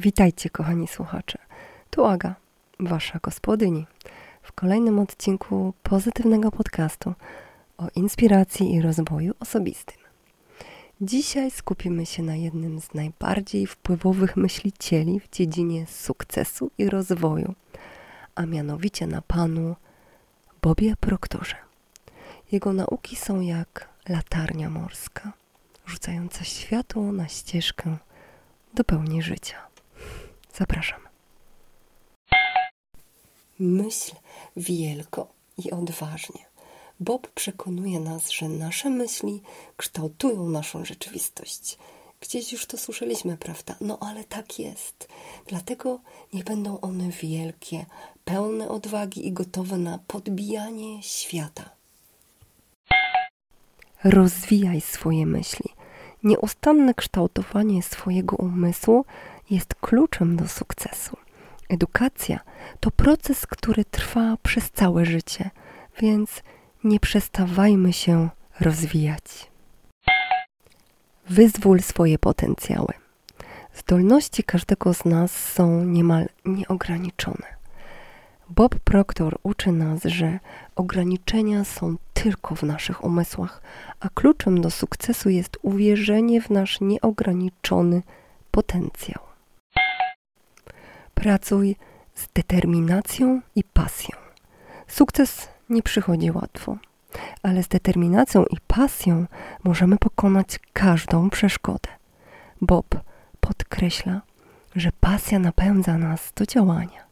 Witajcie, kochani słuchacze. Tu Aga, wasza gospodyni, w kolejnym odcinku pozytywnego podcastu o inspiracji i rozwoju osobistym. Dzisiaj skupimy się na jednym z najbardziej wpływowych myślicieli w dziedzinie sukcesu i rozwoju, a mianowicie na panu Bobie Proktorze. Jego nauki są jak latarnia morska, rzucająca światło na ścieżkę do pełni życia. Zapraszam. Myśl wielko i odważnie. Bob przekonuje nas, że nasze myśli kształtują naszą rzeczywistość. Gdzieś już to słyszeliśmy, prawda? No ale tak jest. Dlatego niech będą one wielkie, pełne odwagi i gotowe na podbijanie świata. Rozwijaj swoje myśli. Nieustanne kształtowanie swojego umysłu jest kluczem do sukcesu. Edukacja to proces, który trwa przez całe życie, więc nie przestawajmy się rozwijać. Wyzwól swoje potencjały. Zdolności każdego z nas są niemal nieograniczone. Bob Proctor uczy nas, że ograniczenia są tylko w naszych umysłach, a kluczem do sukcesu jest uwierzenie w nasz nieograniczony potencjał. Pracuj z determinacją i pasją. Sukces nie przychodzi łatwo, ale z determinacją i pasją możemy pokonać każdą przeszkodę. Bob podkreśla, że pasja napędza nas do działania.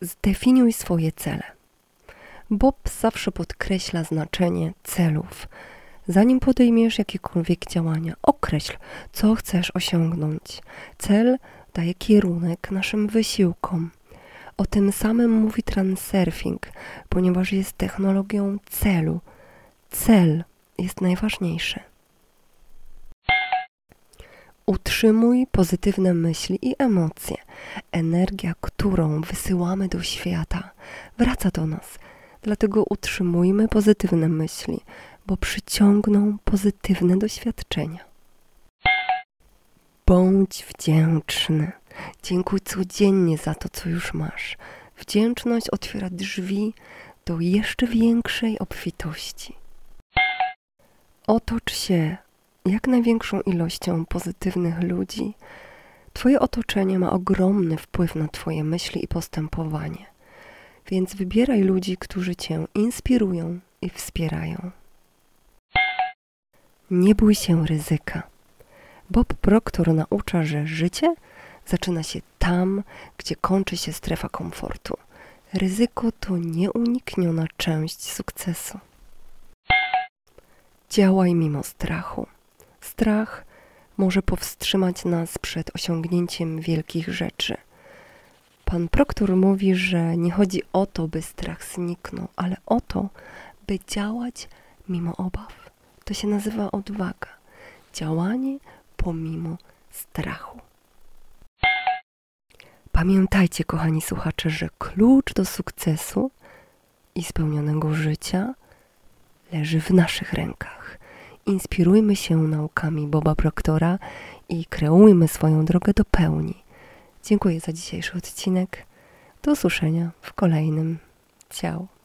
Zdefiniuj swoje cele. Bob zawsze podkreśla znaczenie celów. Zanim podejmiesz jakiekolwiek działania, określ, co chcesz osiągnąć. Cel daje kierunek naszym wysiłkom. O tym samym mówi transurfing, ponieważ jest technologią celu. Cel jest najważniejszy. Utrzymuj pozytywne myśli i emocje. Energia, którą wysyłamy do świata, wraca do nas. Dlatego utrzymujmy pozytywne myśli, bo przyciągną pozytywne doświadczenia. Bądź wdzięczny. Dziękuj codziennie za to, co już masz. Wdzięczność otwiera drzwi do jeszcze większej obfitości. Otocz się jak największą ilością pozytywnych ludzi. Twoje otoczenie ma ogromny wpływ na Twoje myśli i postępowanie, więc wybieraj ludzi, którzy Cię inspirują i wspierają. Nie bój się ryzyka. Bob Proctor naucza, że życie zaczyna się tam, gdzie kończy się strefa komfortu. Ryzyko to nieunikniona część sukcesu. Działaj mimo strachu. Strach może powstrzymać nas przed osiągnięciem wielkich rzeczy. Pan Proktor mówi, że nie chodzi o to, by strach zniknął, ale o to, by działać mimo obaw. To się nazywa odwaga. Działanie pomimo strachu. Pamiętajcie, kochani słuchacze, że klucz do sukcesu i spełnionego życia leży w naszych rękach. Inspirujmy się naukami Boba Proktora i kreujmy swoją drogę do pełni. Dziękuję za dzisiejszy odcinek. Do usłyszenia w kolejnym. Ciao.